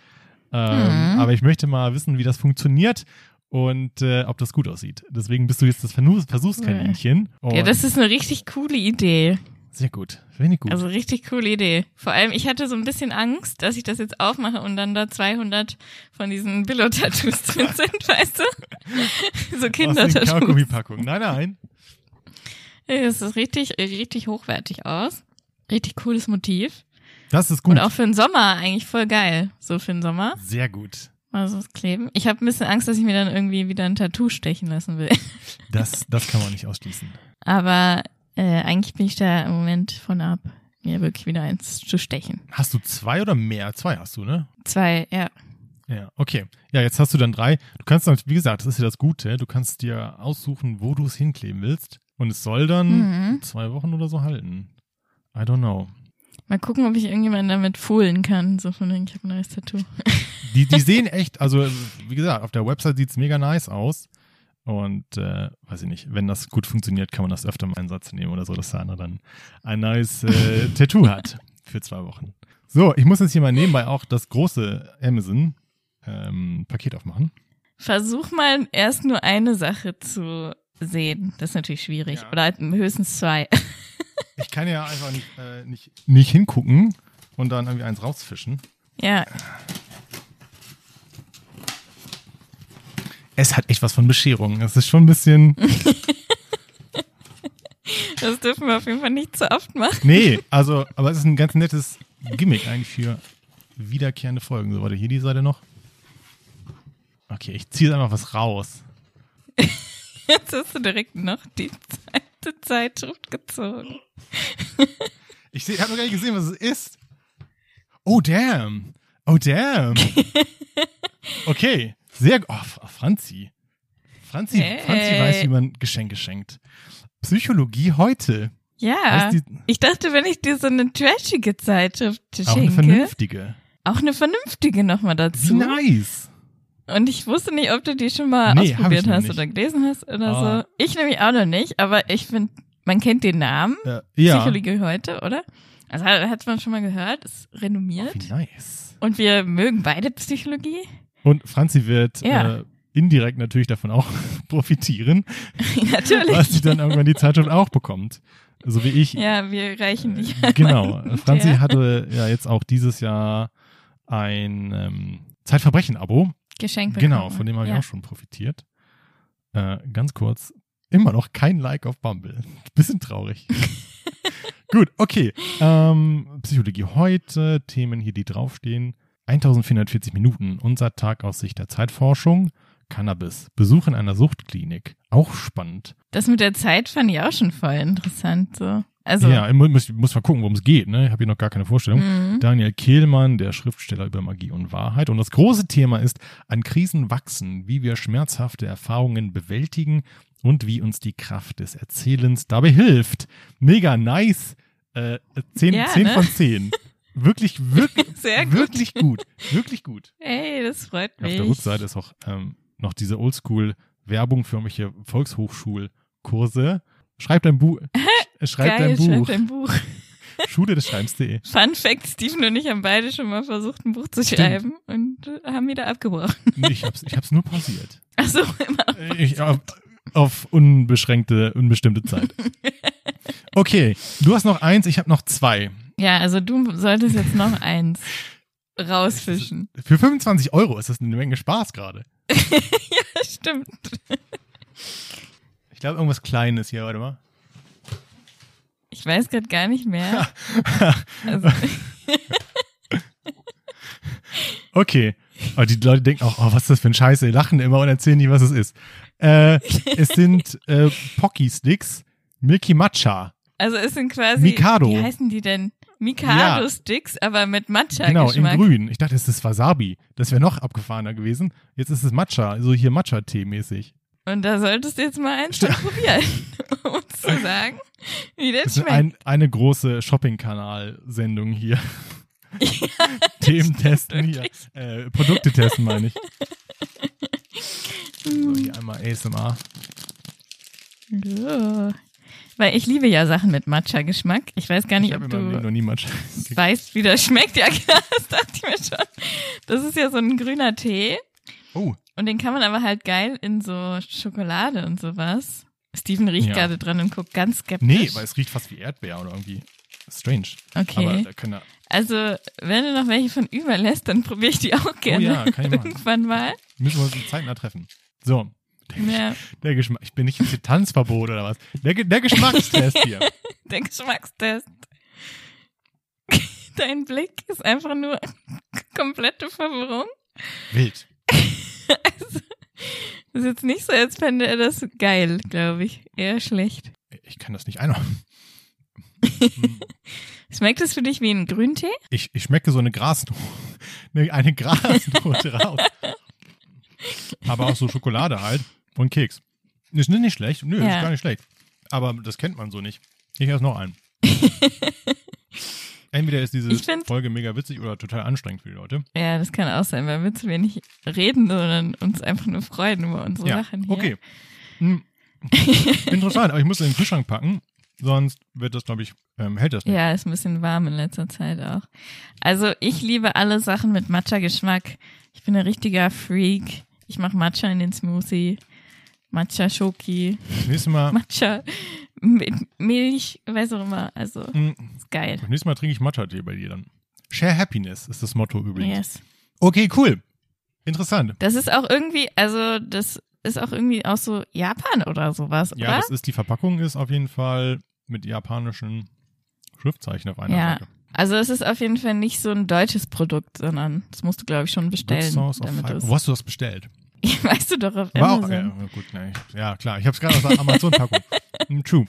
Ähm, Mhm. Aber ich möchte mal wissen, wie das funktioniert und äh, ob das gut aussieht. Deswegen bist du jetzt das Versuchs Versuchskaninchen. Ja, das ist eine richtig coole Idee. sehr gut. Finde ich gut. Also richtig coole Idee. Vor allem, ich hatte so ein bisschen Angst, dass ich das jetzt aufmache und dann da 200 von diesen Billo-Tattoos drin sind, weißt du? so Kindertattoos. Nein, nein. Das ist richtig, richtig hochwertig aus. Richtig cooles Motiv. Das ist gut. Und auch für den Sommer eigentlich voll geil. So für den Sommer. Sehr gut. Also das Kleben. Ich habe ein bisschen Angst, dass ich mir dann irgendwie wieder ein Tattoo stechen lassen will. Das, das kann man nicht ausschließen. Aber äh, eigentlich bin ich da im Moment von ab, mir wirklich wieder eins zu stechen. Hast du zwei oder mehr? Zwei hast du, ne? Zwei, ja. Ja, okay. Ja, jetzt hast du dann drei. Du kannst dann, wie gesagt, das ist ja das Gute, du kannst dir aussuchen, wo du es hinkleben willst. Und es soll dann Mhm. zwei Wochen oder so halten. I don't know. Mal gucken, ob ich irgendjemanden damit foolen kann. So von wegen, ich habe ein neues Tattoo. Die, die sehen echt, also wie gesagt, auf der Website sieht's mega nice aus. Und äh, weiß ich nicht, wenn das gut funktioniert, kann man das öfter mal in Einsatz nehmen oder so, dass der andere dann ein neues äh, Tattoo hat für zwei Wochen. So, ich muss jetzt hier mal nebenbei auch das große Amazon ähm, Paket aufmachen. Versuch mal erst nur eine Sache zu sehen. Das ist natürlich schwierig. Ja. Oder halt höchstens zwei. Ich kann ja einfach nicht, äh, nicht, nicht hingucken und dann irgendwie eins rausfischen. ja, Es hat echt was von Bescherung. Es ist schon ein bisschen. das dürfen wir auf jeden Fall nicht zu oft machen. Nee, also, aber es ist ein ganz nettes Gimmick eigentlich für wiederkehrende Folgen. So, warte, hier die Seite noch. Okay, ich ziehe einfach was raus. Jetzt hast du direkt noch die zweite Zeitschrift gezogen. Ich habe noch gar nicht gesehen, was es ist. Oh, damn. Oh, damn. Okay, sehr gu- Oh, F- Franzi. Franzi, Hey. Franzi weiß, wie man Geschenke schenkt. Psychologie heute. Ja, die- ich dachte, wenn ich dir so eine trashige Zeitschrift Auch eine schenke, vernünftige. auch eine vernünftige nochmal Wie dazu. nice. Und ich wusste nicht, ob du die schon mal Nee, ausprobiert hast oder gelesen hast oder Ah. so. Ich nämlich auch noch nicht, aber ich finde, man kennt den Namen. Äh, ja. Psychologie heute, oder? Also hat, man schon mal gehört, ist Oh, renommiert. wie nice. Und wir mögen beide Psychologie. Und Franzi wird Ja. äh, indirekt natürlich davon auch profitieren, Natürlich. weil sie dann irgendwann die Zeitschrift auch bekommt. So wie ich. Ja, wir reichen nicht. Genau. Franzi Ja. hatte ja jetzt auch dieses Jahr ein ähm, Zeitverbrechen-Abo. Geschenk bekommen. Genau, von dem habe ich ja. auch schon profitiert. Äh, ganz kurz, immer noch kein Like auf Bumble. Bisschen traurig. Gut, okay. Ähm, Psychologie heute, Themen hier, die draufstehen. 1440 Minuten, unser Tag aus Sicht der Zeitforschung. Cannabis, Besuch in einer Suchtklinik, auch spannend. Das mit der Zeit fand ich auch schon voll interessant. So. Also, Ja, ich muss, muss mal gucken, worum es geht. Ne? Ich habe hier noch gar keine Vorstellung. Mhm. Daniel Kehlmann, der Schriftsteller über Magie und Wahrheit. Und das große Thema ist, an Krisen wachsen, wie wir schmerzhafte Erfahrungen bewältigen und wie uns die Kraft des Erzählens dabei hilft. Mega nice. Äh, 10, Ja, 10 ne? von 10. Wirklich, wirklich, gut. wirklich gut. Wirklich gut. Ey, das freut mich. Auf der Rückseite ist auch ähm, noch diese Oldschool-Werbung für irgendwelche Volkshochschulkurse. Schreib dein Buch. Schreib Geil, dein Buch. schreib dein Buch. Schule des Schreibens.de. Fun Fact, Steven und ich haben beide schon mal versucht, ein Buch zu Stimmt. schreiben und äh, haben wieder abgebrochen. Nee, ich hab's, ich hab's nur pausiert. Ach so, immer noch. Ich, auf, auf unbeschränkte, unbestimmte Zeit. Okay, du hast noch eins, ich habe noch zwei. Ja, also du solltest jetzt noch eins rausfischen. Für 25 Euro ist das eine Menge Spaß gerade. ja, stimmt. glaube, irgendwas Kleines hier, warte mal. Ich weiß gerade gar nicht mehr. also, Okay. Aber die Leute denken auch, oh, was ist das für ein Scheiße? Die lachen immer und erzählen nicht, was es ist. Äh, es sind äh, Pocky Sticks, Milky Matcha. also es sind quasi, Mikado. wie heißen die denn? Mikado-Sticks, aber mit Genau, Matcha-Geschmack. in grün. Ich dachte, es ist Wasabi. Das wäre noch abgefahrener gewesen. Jetzt ist es Matcha, so hier Matcha-Tee-mäßig. Und da solltest du jetzt mal eins Stimmt. probieren, um zu sagen, wie das, Das ist schmeckt. ein, eine große Shopping-Kanal-Sendung hier. Themen testen hier. Äh, Produkte testen, meine ich. So, hier einmal ASMR. Oh. Weil ich liebe ja Sachen mit Matcha-Geschmack. Ich weiß gar Ich nicht, ob du noch nie Matcha. weißt, wie das schmeckt. Ja, klar, das dachte ich mir schon. Das ist ja so ein grüner Tee. Oh, Und den kann man aber halt geil in so Schokolade und sowas. Steven riecht Ja. gerade dran und guckt ganz skeptisch. nee, weil es riecht fast wie Erdbeer oder irgendwie. Strange. Okay. Also, wenn du noch welche von überlässt, dann probiere ich die auch gerne. Oh ja, kann ich machen. Irgendwann mal. müssen wir uns in zeitnah treffen. So, Ja, der Geschmack. Ich bin nicht ins Tanzverbot oder was. Der, der Geschmackstest hier. der Geschmackstest. Dein Blick ist einfach nur komplette Verwirrung. Wild. Also, das ist jetzt nicht so, als fände er das geil, glaube ich. Eher schlecht. Ich kann das nicht einordnen. Schmeckt es für dich wie ein Grüntee? Ich, ich schmecke so eine Grasnote. Eine, Grasnote raus. Aber auch so Schokolade halt. Und Keks. Ist nicht schlecht. Nö, Ja. ist gar nicht schlecht. Aber das kennt man so nicht. Ich erst noch einen. Entweder ist diese find- Folge mega witzig oder total anstrengend für die Leute. Ja, das kann auch sein, weil wir zu wenig reden, sondern uns einfach nur freuen über unsere ja, Sachen hier. okay. Hm. Interessant, aber ich muss in den Kühlschrank packen, sonst wird das, glaube ich, ähm, hält das nicht. Ja, ist ein bisschen warm in letzter Zeit auch. Also ich liebe alle Sachen mit Matcha-Geschmack. Ich bin ein richtiger Freak. Ich mache Matcha in den Smoothie. Matcha Schoki, Das nächste Mal, Matcha mit Milch, weiß auch immer. Also hm, ist geil. das nächste Mal trinke ich Matcha-Tee bei dir dann. Share Happiness ist das Motto übrigens. Yes. Okay, cool. Interessant. Das ist auch irgendwie, also das ist auch irgendwie auch so Japan oder sowas, Ja, oder? das ist die Verpackung ist auf jeden Fall mit japanischen Schriftzeichen auf einer Ja. Seite. Also es ist auf jeden Fall nicht so ein deutsches Produkt, sondern das musst du, glaube ich, schon bestellen. Of Damit du's- Wo hast du das bestellt? weißt du doch auf War auch, Amazon. ja, gut, ne, ich- ja klar. Ich habe es gerade aus der Amazon-Packung. Hm, True.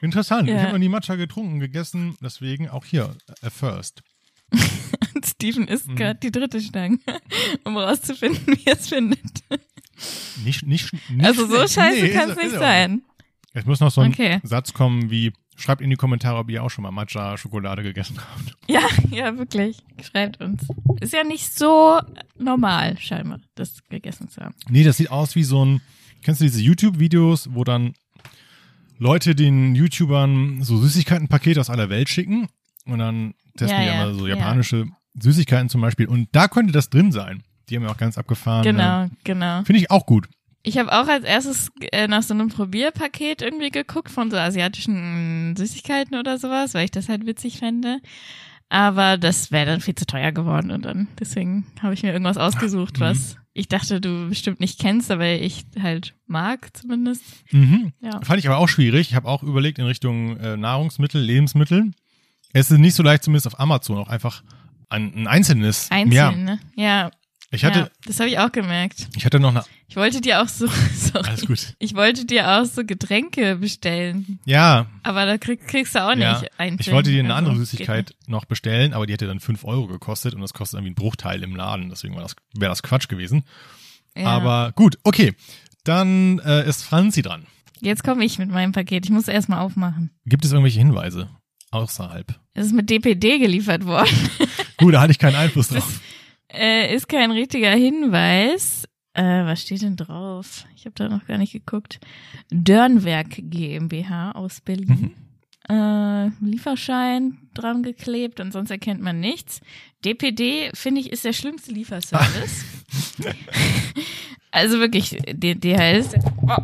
Interessant. Ich Ja. habe noch nie Matcha getrunken, gegessen, deswegen auch hier, a first. Steven isst Mhm. gerade die dritte Stange, um rauszufinden, wie er es findet. Nicht, nicht, nicht also so scheiße Nee, kann es nicht sein. Es muss noch so ein Okay. Satz kommen wie, schreibt in die Kommentare, ob ihr auch schon mal Matcha-Schokolade gegessen habt. Ja, ja, wirklich. Schreibt uns. Ist ja nicht so normal, scheinbar, das gegessen zu haben. Nee, das sieht aus wie so ein, kennst du diese YouTube-Videos, wo dann Leute den YouTubern so Süßigkeitenpakete aus aller Welt schicken und dann testen Ja, die ja, immer so ja. japanische Süßigkeiten zum Beispiel und da könnte das drin sein. Die haben ja auch ganz abgefahren. Genau, genau. Finde ich auch gut. Ich habe auch als erstes äh, nach so einem Probierpaket irgendwie geguckt von so asiatischen Süßigkeiten oder sowas, weil ich das halt witzig fände. Aber das wäre dann viel zu teuer geworden und dann deswegen habe ich mir irgendwas ausgesucht, Mhm. was ich dachte, du bestimmt nicht kennst, aber ich halt mag zumindest. Mhm. Ja. Fand ich aber auch schwierig. Ich habe auch überlegt in Richtung äh, Nahrungsmittel, Lebensmittel. Es ist nicht so leicht, zumindest auf Amazon, auch einfach ein, ein einzelnes. Einzeln, Ja, ne? Ja. Ich hatte, ja, das habe ich auch gemerkt. ich hatte noch eine, Ich wollte dir auch so, sorry. alles gut. Ich wollte dir auch so Getränke bestellen, Ja, aber da krieg, kriegst du auch nicht Ja, einzeln. Ich wollte dir eine Also, andere Süßigkeit noch bestellen, aber die hätte dann 5 Euro gekostet und das kostet irgendwie einen Bruchteil im Laden. Deswegen war das, wäre das Quatsch gewesen. nicht. Ja. Aber gut, okay. Dann äh, ist Franzi dran. Jetzt komme ich mit meinem Paket. Ich muss erst mal aufmachen. Gibt es irgendwelche Hinweise außerhalb? Es ist mit DPD geliefert worden. Gut, da hatte ich keinen Einfluss drauf. Äh, ist kein richtiger Hinweis. Äh, was steht denn drauf? Ich habe da noch gar nicht geguckt. Dörnwerk GmbH aus Berlin. Äh, Lieferschein dran geklebt und sonst erkennt man nichts. DPD, finde ich, ist der schlimmste Lieferservice. also wirklich, D- DHL ist der, oh,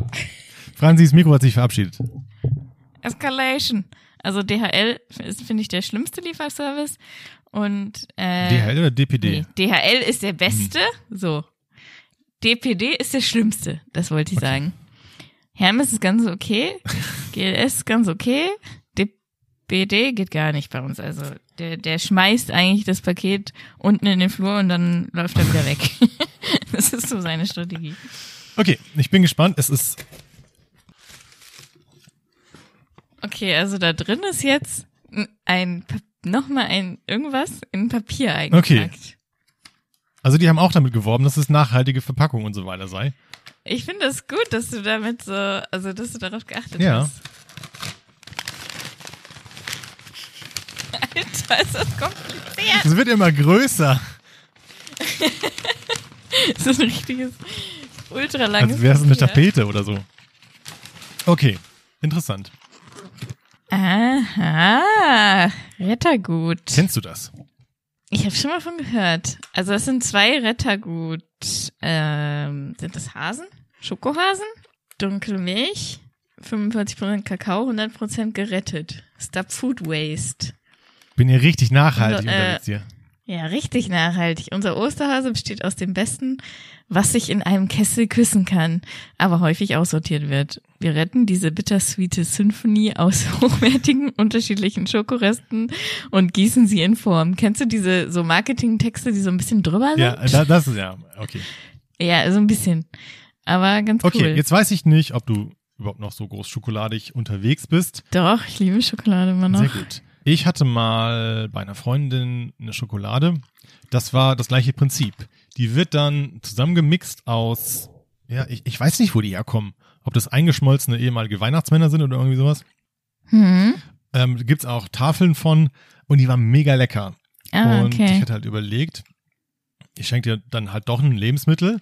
Franzis Mikro hat sich verabschiedet. Escalation. Also DHL ist, finde ich, der schlimmste Lieferservice. Und äh, DHL oder DPD? Nee, DHL ist der beste. So. DPD ist der schlimmste. Das wollte ich sagen. Hermes ist ganz okay. GLS ist ganz okay. DBD geht gar nicht bei uns. Also der, der schmeißt eigentlich das Paket unten in den Flur und dann läuft er wieder weg. das ist so seine Strategie. Okay, ich bin gespannt. Es ist Okay, also da drin ist jetzt ein nochmal ein irgendwas in Papier eingepackt. Okay. Also die haben auch damit geworben, dass es nachhaltige Verpackung und so weiter sei. Ich finde es das gut, dass du damit so, also dass du darauf geachtet Ja. hast. Alter, ist das kompliziert. Es wird immer größer. Das ist ein richtiges, ultra langes Als wäre es eine. Tapete oder so. Okay, interessant. Aha, Rettergut. Kennst du das? Ich habe schon mal von gehört. Also das sind zwei Rettergut. Ähm, sind das Hasen? Schokohasen? Dunkle Milch? 45% Kakao, 100% gerettet. Stop Food Waste. Bin hier richtig nachhaltig Und, äh, unterwegs hier. Ja, richtig nachhaltig. Unser Osterhase besteht aus dem Besten, was sich in einem Kessel küssen kann, aber häufig aussortiert wird. Wir retten diese bittersweete Symphonie aus hochwertigen, unterschiedlichen Schokoresten und gießen sie in Form. Kennst du diese so Marketingtexte, die so ein bisschen drüber sind? Ja, da, das ist ja, okay. Ja, so ein bisschen. Aber ganz Okay, cool. jetzt weiß ich nicht, ob du überhaupt noch so groß schokoladig unterwegs bist. Doch, ich liebe Schokolade immer noch. Sehr gut. Ich hatte mal bei einer Freundin eine Schokolade. Das war das gleiche Prinzip. Die wird dann zusammengemixt aus, ja, ich, ich weiß nicht, wo die herkommen. Ob das eingeschmolzene ehemalige Weihnachtsmänner sind oder irgendwie sowas. Hm. Ähm, gibt's auch Tafeln von und die waren mega lecker. Ah, und ich okay. hätte halt überlegt, ich schenke dir dann halt doch ein Lebensmittel,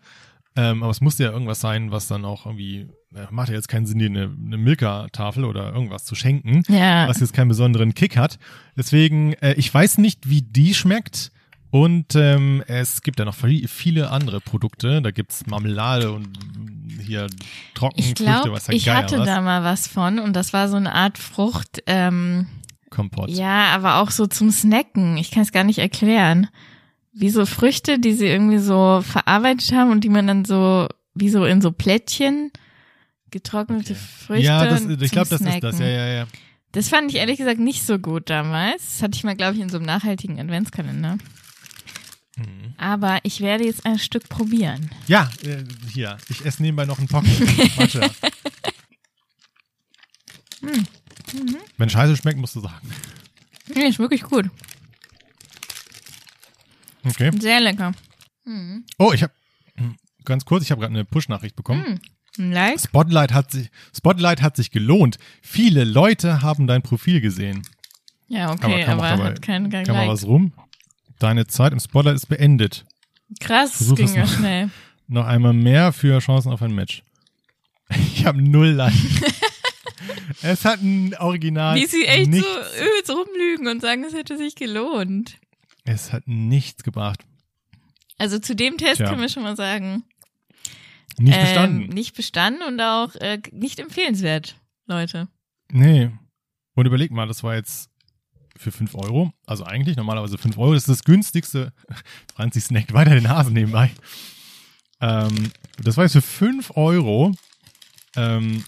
ähm, aber es musste ja irgendwas sein, was dann auch irgendwie, äh, macht ja jetzt keinen Sinn, dir eine, eine Milka-Tafel oder irgendwas zu schenken, Ja. was jetzt keinen besonderen Kick hat. Deswegen, äh, ich weiß nicht, wie die schmeckt. Und ähm, es gibt ja noch vi- viele andere Produkte. Da gibt's Marmelade und hier Trockenfrüchte, Ich glaube, was ich geil hatte was. da mal was von und das war so eine Art Frucht, ähm, Kompott. Ja, aber auch so zum Snacken. Ich kann es gar nicht erklären. Wie so Früchte, die sie irgendwie so verarbeitet haben und die man dann so, wie so in so Plättchen, getrocknete Okay. Früchte. ja, das, ich glaube, das ist das. Ja, ja, ja. Das fand ich ehrlich gesagt nicht so gut damals. Das hatte ich mal, glaube ich, in so einem nachhaltigen Adventskalender. Mhm. Aber ich werde jetzt ein Stück probieren. Ja, äh, hier. Ich esse nebenbei noch einen Pocken. Warte. Hm. Wenn Scheiße schmeckt, musst du sagen. Nee, ist wirklich gut. Okay. Sehr lecker. Hm. Oh, ich habe ganz kurz, ich habe gerade eine Push-Nachricht bekommen. Ein Like? Spotlight hat sich Spotlight hat sich gelohnt. Viele Leute haben dein Profil gesehen. Ja, Aber okay, kam auch aber dabei- hat keinen kein Kann mal was rum? Deine Zeit im Spotlight ist beendet. Krass, Versuch ging ja noch. schnell. Noch einmal mehr für Chancen auf ein Match. Ich habe null Like. es hat ein Original. Wie sie echt nichts, so rumlügen und sagen, es hätte sich gelohnt. Es hat nichts gebracht. Also zu dem Test Tja. können wir schon mal sagen. Nicht ähm, bestanden. Nicht bestanden und auch äh, nicht empfehlenswert, Leute. Nee. Und überleg mal, das war jetzt für 5 Euro. Also eigentlich normalerweise 5 Euro. Das ist das günstigste. Franzi snackt weiter den Hasen nebenbei. Ähm, das war jetzt für 5 Euro. Ähm,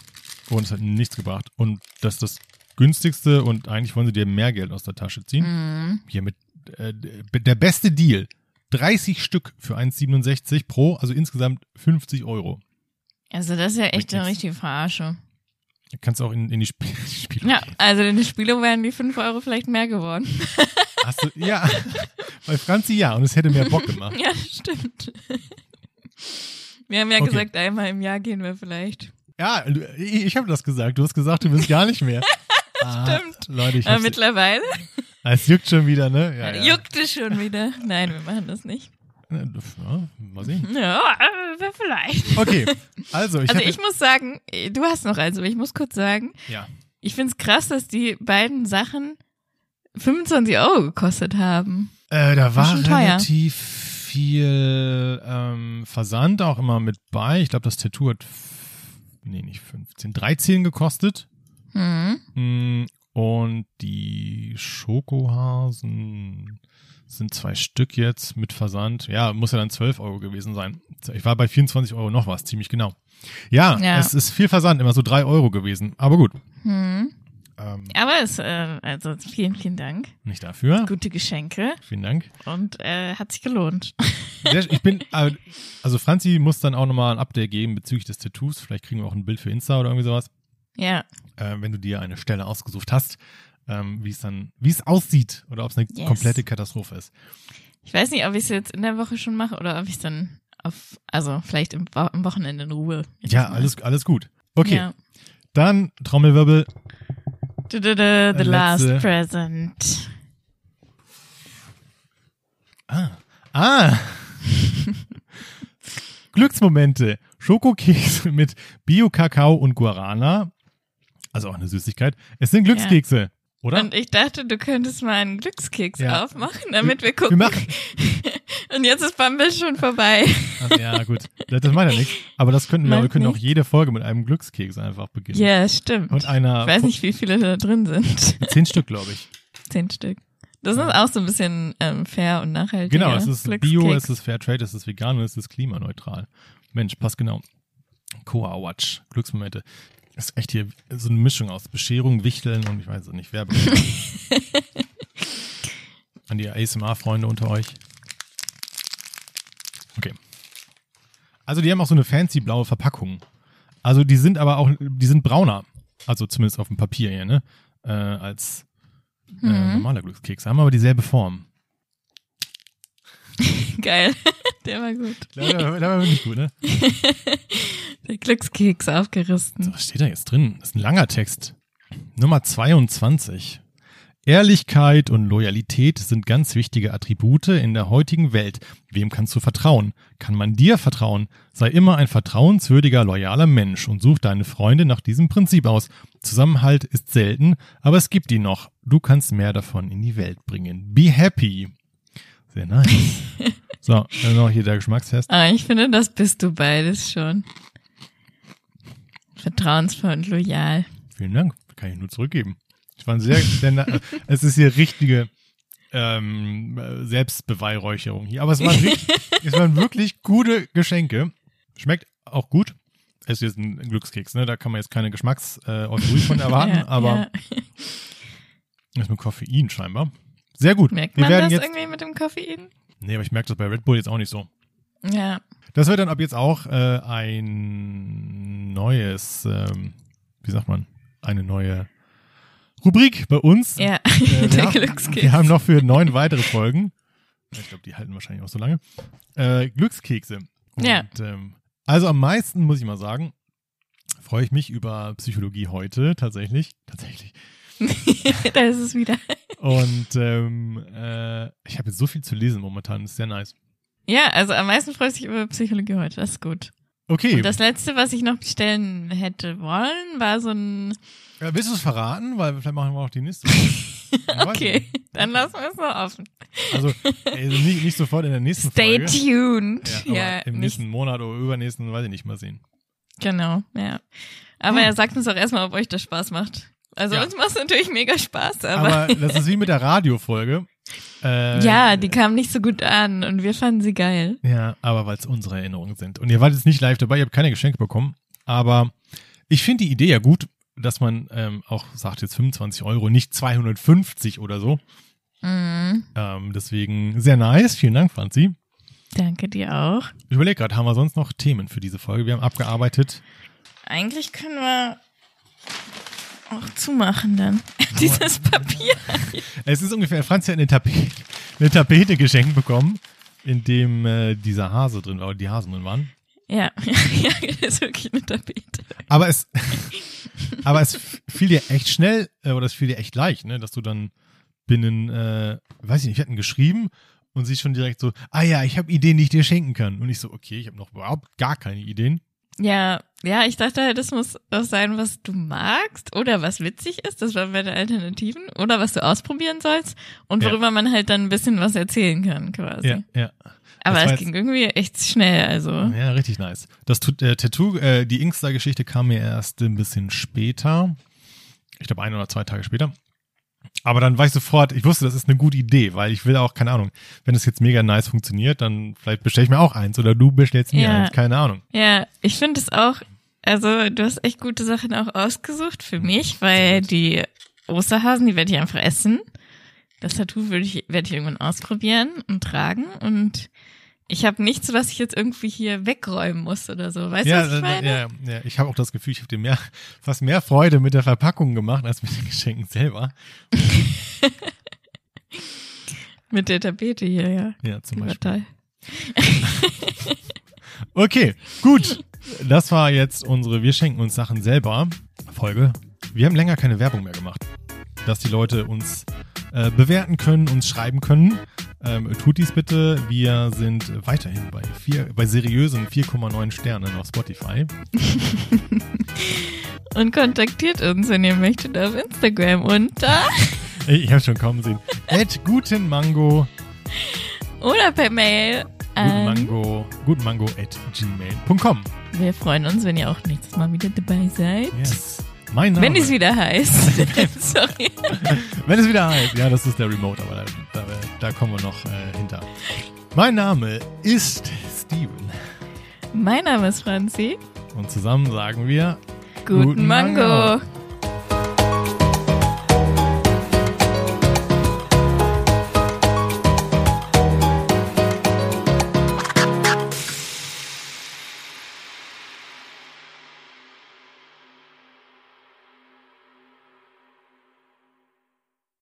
und es hat nichts gebracht. Und das ist das günstigste und eigentlich wollen sie dir mehr Geld aus der Tasche ziehen. Mhm. Hier mit äh, der beste Deal. 30 Stück für 1,67 pro, also insgesamt 50 Euro. Also das ist ja echt eine richtige Verarsche. Du kannst auch in, in die Sp Spiele Ja, also in den Spielen wären die 5 Euro vielleicht mehr geworden. Hast du, ja, bei Franzi ja, und es hätte mehr Bock gemacht. ja, stimmt. Wir haben ja Okay. gesagt, einmal im Jahr gehen wir vielleicht. Ja, ich habe das gesagt. Du hast gesagt, du willst gar nicht mehr. Ah, Stimmt. Leute, ich Aber mittlerweile es juckt schon wieder, ne? Ja, ja. juckt es schon wieder. Nein, wir machen das nicht. Ja, mal sehen. Ja, äh, vielleicht. Okay, also ich Also ich muss sagen, äh, du hast noch eins, aber ich muss kurz sagen, ja, ich find's krass, dass die beiden Sachen 25 Euro gekostet haben. äh, da war relativ viel ähm, Versand auch immer mit bei. Ich glaube, das Tattoo hat, nee, nicht 15, 13 gekostet. Hm. Mm, Und die Schokohasen sind zwei Stück jetzt mit Versand. Ja, muss ja dann 12 Euro gewesen sein. Ich war bei 24 Euro noch was, ziemlich genau. Ja, Ja. es ist viel Versand, immer so drei Euro gewesen. Aber gut. Hm. Ähm, Aber es, äh, also vielen, vielen Dank. nicht dafür. Gute Geschenke Vielen Dank. und äh, hat sich gelohnt. Ich bin, äh, also Franzi muss dann auch nochmal ein Update geben bezüglich des Tattoos. Vielleicht kriegen wir auch ein Bild für Insta oder irgendwie sowas. Ja, äh, wenn du dir eine Stelle ausgesucht hast, ähm, wie es dann, wie es aussieht oder ob es eine Yes. komplette Katastrophe ist. ich weiß nicht, ob ich es jetzt in der Woche schon mache oder ob ich es dann auf, also vielleicht im, am Wochenende in Ruhe. Ja, alles, alles gut. Okay, Ja. dann Trommelwirbel. Du, du, du, the Letzte. last present. Ah, ah. Glücksmomente. Schokokekse mit Bio-Kakao und Guarana. Also auch eine Süßigkeit. Es sind Glückskekse, oder? Und ich dachte, du könntest mal einen Glückskeks Ja. aufmachen, damit wir Wir gucken. machen. Und jetzt ist Bumble schon vorbei. Ach, ja, gut. Das das macht ja nichts. Aber das könnten wir, wir können auch nichts. jede Folge mit einem Glückskeks einfach beginnen. Ja, stimmt. Und einer. ich weiß nicht, wie viele da drin sind. Zehn Stück, glaube ich. Zehn Stück. Das ist auch so ein bisschen ähm, fair und nachhaltig. Genau, es ist Bio, es ist Fairtrade, es ist vegan und es ist klimaneutral. Mensch, passt genau. Coa Watch, Glücksmomente. Ist echt hier so eine Mischung aus Bescherung, Wichteln und ich weiß es nicht, Werbung. An die ASMR-Freunde unter euch. Okay. Also die haben auch so eine fancy blaue Verpackung. Also die sind aber auch, die sind brauner. Also zumindest auf dem Papier hier, ne? Äh, als äh, Mhm. normaler Glückskeks. Haben aber dieselbe Form. Geil. Der war gut. Der war, der war wirklich gut, ne? Der Glückskeks So, aufgerissen. was steht da jetzt drin? Das ist ein langer Text. Nummer 22. Ehrlichkeit und Loyalität sind ganz wichtige Attribute in der heutigen Welt. Wem kannst du vertrauen? Kann man dir vertrauen? Sei immer ein vertrauenswürdiger, loyaler Mensch und such deine Freunde nach diesem Prinzip aus. Zusammenhalt ist selten, aber es gibt ihn noch. Du kannst mehr davon in die Welt bringen. Be happy. Sehr nice. so, dann noch hier der Geschmackstest. Ah, ich finde, das bist du beides schon. Vertrauensvoll und loyal. Vielen Dank. Kann ich nur zurückgeben. Ich war sehr, sehr es ist hier richtige ähm, äh, Selbstbeweihräucherung hier. Aber es waren, richtig, es waren wirklich gute Geschenke. Schmeckt auch gut. Es ist jetzt ein Glückskeks, ne? Da kann man jetzt keine Geschmacks äh, von erwarten, Ja, aber ja. ist mit Koffein scheinbar. Sehr gut. merkt Wir man das jetzt. irgendwie mit dem Koffein? Nee, aber ich merke das bei Red Bull jetzt auch nicht so. Ja. Das wird dann ab jetzt auch äh, ein neues, ähm, wie sagt man, eine neue Rubrik bei uns. Ja, Äh, wir, der haben, Glückskeks. wir haben noch für neun weitere Folgen, ich glaube, die halten wahrscheinlich auch so lange, äh, Glückskekse. Und, Ja. Ähm, also am meisten, muss ich mal sagen, freue ich mich über Psychologie heute tatsächlich. Tatsächlich. da ist es wieder. Und ähm, äh, ich habe jetzt so viel zu lesen momentan, das ist sehr nice. Ja, also am meisten freut sich über Psychologie heute. Das ist gut. Okay, Und das letzte, was ich noch bestellen hätte wollen, war so ein. äh, willst du es verraten? Weil vielleicht machen wir auch die nächste. Okay, nicht. dann lassen wir es noch offen. Also, also nicht, nicht sofort in der nächsten Stay Folge. tuned. Ja, Ja, im nicht, nächsten Monat oder übernächsten, weiß ich nicht, mal sehen. genau, ja. Aber Hm. er sagt uns doch erstmal, ob euch das Spaß macht. Also Ja. uns macht es natürlich mega Spaß, aber, Aber das ist wie mit der Radiofolge. Äh, ja, die kam nicht so gut an und wir fanden sie geil. Ja, aber weil es unsere Erinnerungen sind. Und ihr wart jetzt nicht live dabei, ihr habt keine Geschenke bekommen. Aber ich finde die Idee ja gut, dass man ähm, auch sagt jetzt 25 Euro, nicht 250 oder so. Mhm. Ähm, deswegen sehr nice. Vielen Dank, Franzi. Danke dir auch. Ich überlege gerade, haben wir sonst noch Themen für diese Folge? Wir haben abgearbeitet. Eigentlich können wir auch zumachen dann. Dieses Papier. Es ist ungefähr, Franzi hat eine Tapete, eine Tapete geschenkt bekommen, in dem äh, dieser Hase drin war, oder die Hasen drin waren. Ja, ja, das ist wirklich eine Tapete. Aber es, aber es fiel dir echt schnell, äh, oder es fiel dir echt leicht, ne, dass du dann binnen, äh, weiß ich nicht, wir hatten geschrieben und sie schon direkt so, ah ja, ich habe Ideen, die ich dir schenken kann. Und ich so, okay, ich habe noch überhaupt gar keine Ideen. Ja, ja, ich dachte halt, das muss was sein, was du magst oder was witzig ist. Das waren meine Alternativen. Oder was du ausprobieren sollst und Ja. worüber man halt dann ein bisschen was erzählen kann, quasi. Ja, ja. Aber es ging irgendwie echt schnell, also. Ja, richtig nice. Das tut, äh, Tattoo, äh, die Inkster-Geschichte kam mir erst ein bisschen später. Ich glaube, ein oder zwei Tage später. Aber dann war ich sofort, ich wusste, das ist eine gute Idee, weil ich will auch, keine Ahnung, wenn es jetzt mega nice funktioniert, dann vielleicht bestelle ich mir auch eins oder du bestellst mir Ja. eins, keine Ahnung. Ja, ich finde es auch, also du hast echt gute Sachen auch ausgesucht für mich, weil die Osterhasen, die werde ich einfach essen. Das Tattoo würde ich, werde ich irgendwann ausprobieren und tragen und ich habe nichts, was ich jetzt irgendwie hier wegräumen muss oder so. Weißt du, ja, was ich äh, meine? ja, ja, ich habe auch das Gefühl, ich habe dir mehr, fast mehr Freude mit der Verpackung gemacht als mit den Geschenken selber. Mit der Tapete hier, ja. Ja, zum Beispiel. Okay, gut. Das war jetzt unsere Wir schenken uns Sachen selber Folge. Wir haben länger keine Werbung mehr gemacht. Dass die Leute uns äh, bewerten können, uns schreiben können. Ähm, tut dies bitte. Wir sind weiterhin bei, vier, bei seriösen 4,9 Sternen auf Spotify. Und kontaktiert uns, wenn ihr möchtet, auf Instagram unter Ich, ich habe schon kaum gesehen. At guten Mango, oder per Mail guten an. Mango, guten Mango at gmail.com. Wir freuen uns, wenn ihr auch nächstes Mal wieder dabei seid. Yes. Mein Name. Wenn es wieder heißt. Sorry. Wenn es wieder heißt, ja, das ist der Remote, aber da, da, da kommen wir noch äh, hinter. Mein Name ist Steven Mein Name ist Franzi. und zusammen sagen wir Guten, Guten Mango. Mango.